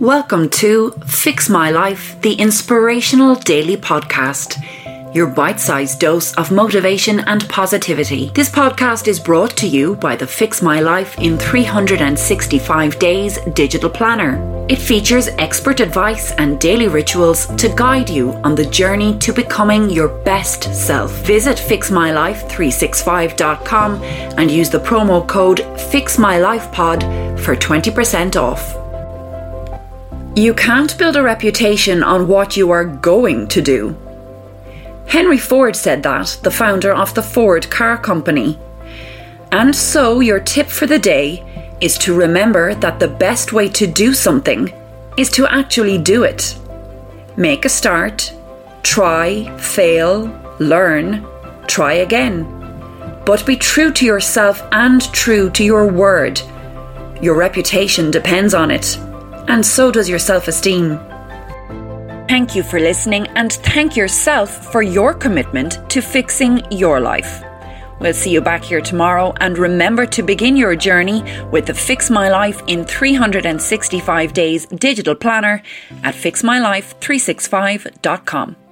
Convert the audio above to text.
Welcome to Fix My Life, the inspirational daily podcast. Your bite sized dose of motivation and positivity. This podcast is brought to you by the Fix My Life in 365 Days digital planner. It features expert advice and daily rituals to guide you on the journey to becoming your best self. Visit fixmylife365.com and use the promo code FixMyLifePod for 20% off. You can't build a reputation on what you are going to do. Henry Ford said that, the founder of the Ford Car Company. And so, your tip for the day is to remember that the best way to do something is to actually do it. Make a start, try, fail, learn, try again. But be true to yourself and true to your word. Your reputation depends on it and so does your self esteem. Thank you for listening and thank yourself for your commitment to fixing your life. We'll see you back here tomorrow and remember to begin your journey with the Fix My Life in 365 Days digital planner at fixmylife365.com.